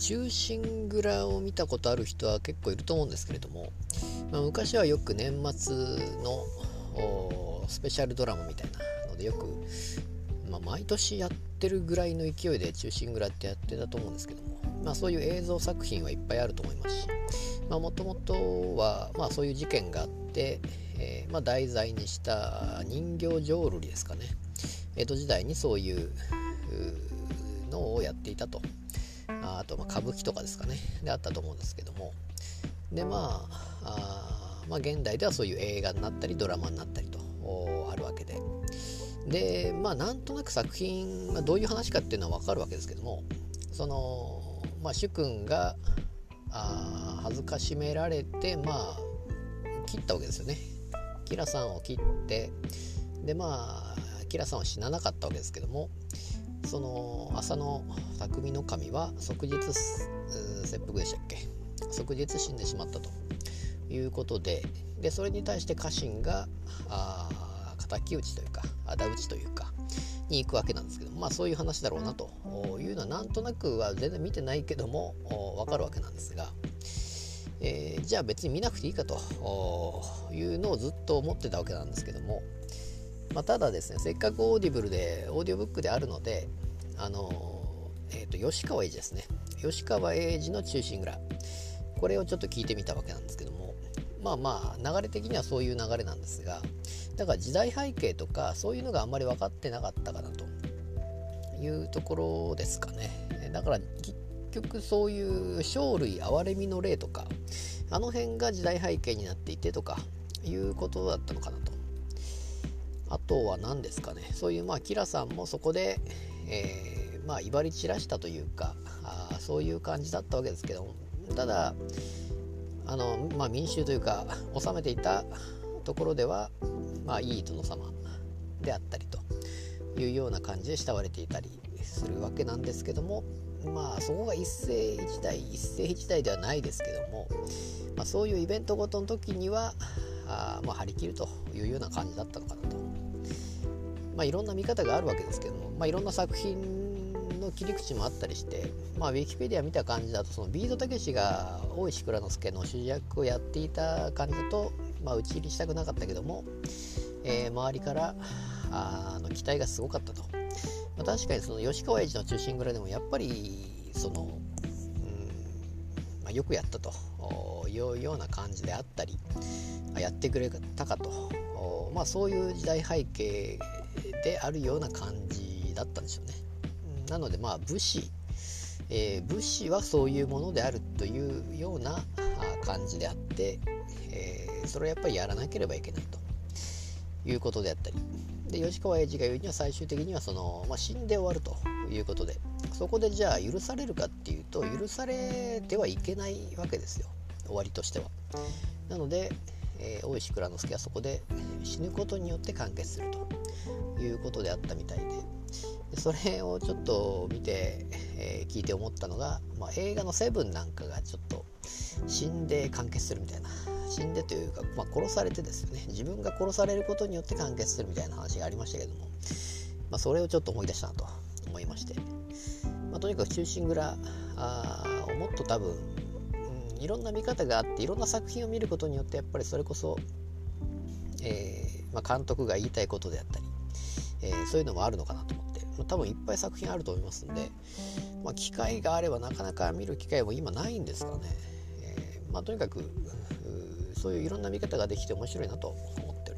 忠臣蔵を見たことある人は結構いると思うんですけれども、まあ、昔はよく年末のスペシャルドラマみたいなのでよく、まあ、毎年やってるぐらいの勢いで忠臣蔵ってやってたと思うんですけども、まあ、そういう映像作品はいっぱいあると思いますしもともとは、まあ、そういう事件があって、えー、まあ、題材にした人形浄瑠璃ですかね。江戸時代にそういうのをやっていたと。あとま歌舞伎とかですかね。であったと思うんですけども。でまああまあ現代ではそういう映画になったりドラマになったりとあるわけで。でまあなんとなく作品がどういう話かっていうのは分かるわけですけどもそのまあ主君があ恥ずかしめられてまあ切ったわけですよね。キラさんを切ってでまあキラさんは死ななかったわけですけどもその浅野匠の神は即日切腹でしたっけ？即日死んでしまったということででそれに対して家臣があ敵討ちというか仇討ちというかに行くわけなんですけどまあそういう話だろうなというのはなんとなくは全然見てないけども分かるわけなんですが、えー、じゃあ別に見なくていいかというのをずっと思ってたわけなんですけどもまあ、ただですねせっかく Audible でオーディオブックであるのであのえーと、吉川英治ですね。吉川英治の忠臣蔵。これをちょっと聞いてみたわけなんですけども。まあまあ流れ的にはそういう流れなんですがだから時代背景とかそういうのがあんまり分かってなかったかなと。いうところですかね。だから結局そういう生類憐れみの令とかあの辺が時代背景になっていてとかいうことだったのかなと。あとは何ですかね。そういうまあキラさんもそこで、えー、まあ威張り散らしたというかあそういう感じだったわけですけども。ただあの、まあ、民衆というか治めていたところでは、まあ、いい殿様であったりというような感じで慕われていたりするわけなんですけどもまあそこが一世一代一世一代ではないですけども、まあ、そういうイベントごとの時にはあまあ張り切るというような感じだったのかなと。まあ、いろんな見方があるわけですけども、まあ、いろんな作品の切り口もあったりして、まあ、ウィキペディア見た感じだとそのビートたけしが大石蔵之介の主役をやっていた感じだと、まあ、打ち入りしたくなかったけども、えー、周りからあの期待がすごかったと、まあ、確かにその吉川英治の中心蔵でもやっぱりその、うんまあ、よくやったというような感じであったりやってくれたかと。まあそういう時代背景であるような感じだったんでしょうね。なのでまあ武士、えー、武士はそういうものであるというような感じであって、えー、それをやっぱりやらなければいけないということであったりで吉川英治が言うには最終的にはその、まあ、死んで終わるということでそこでじゃあ許されるかっていうと許されてはいけないわけですよ終わりとしては。なので、えー、大石蔵之介はそこで死ぬことによって完結するということであったみたいでそれをちょっと見て、えー、聞いて思ったのが、まあ、映画の「セブンなんかがちょっと死んで完結するみたいな死んでというか、まあ、殺されてですよね。自分が殺されることによって完結するみたいな話がありましたけども、まあ、それをちょっと思い出したなと思いまして、まあ、とにかく「忠臣蔵」をもっと多分いろんな見方があっていろんな作品を見ることによってやっぱりそれこそ、えー、まあ、監督が言いたいことであったり、えー、そういうのもあるのかなと思って、まあ、多分いっぱい作品あると思いますんで、まあ、機会があればなかなか見る機会も今ないんですかね、えー、まとにかくそういういろんな見方ができて面白いなと思って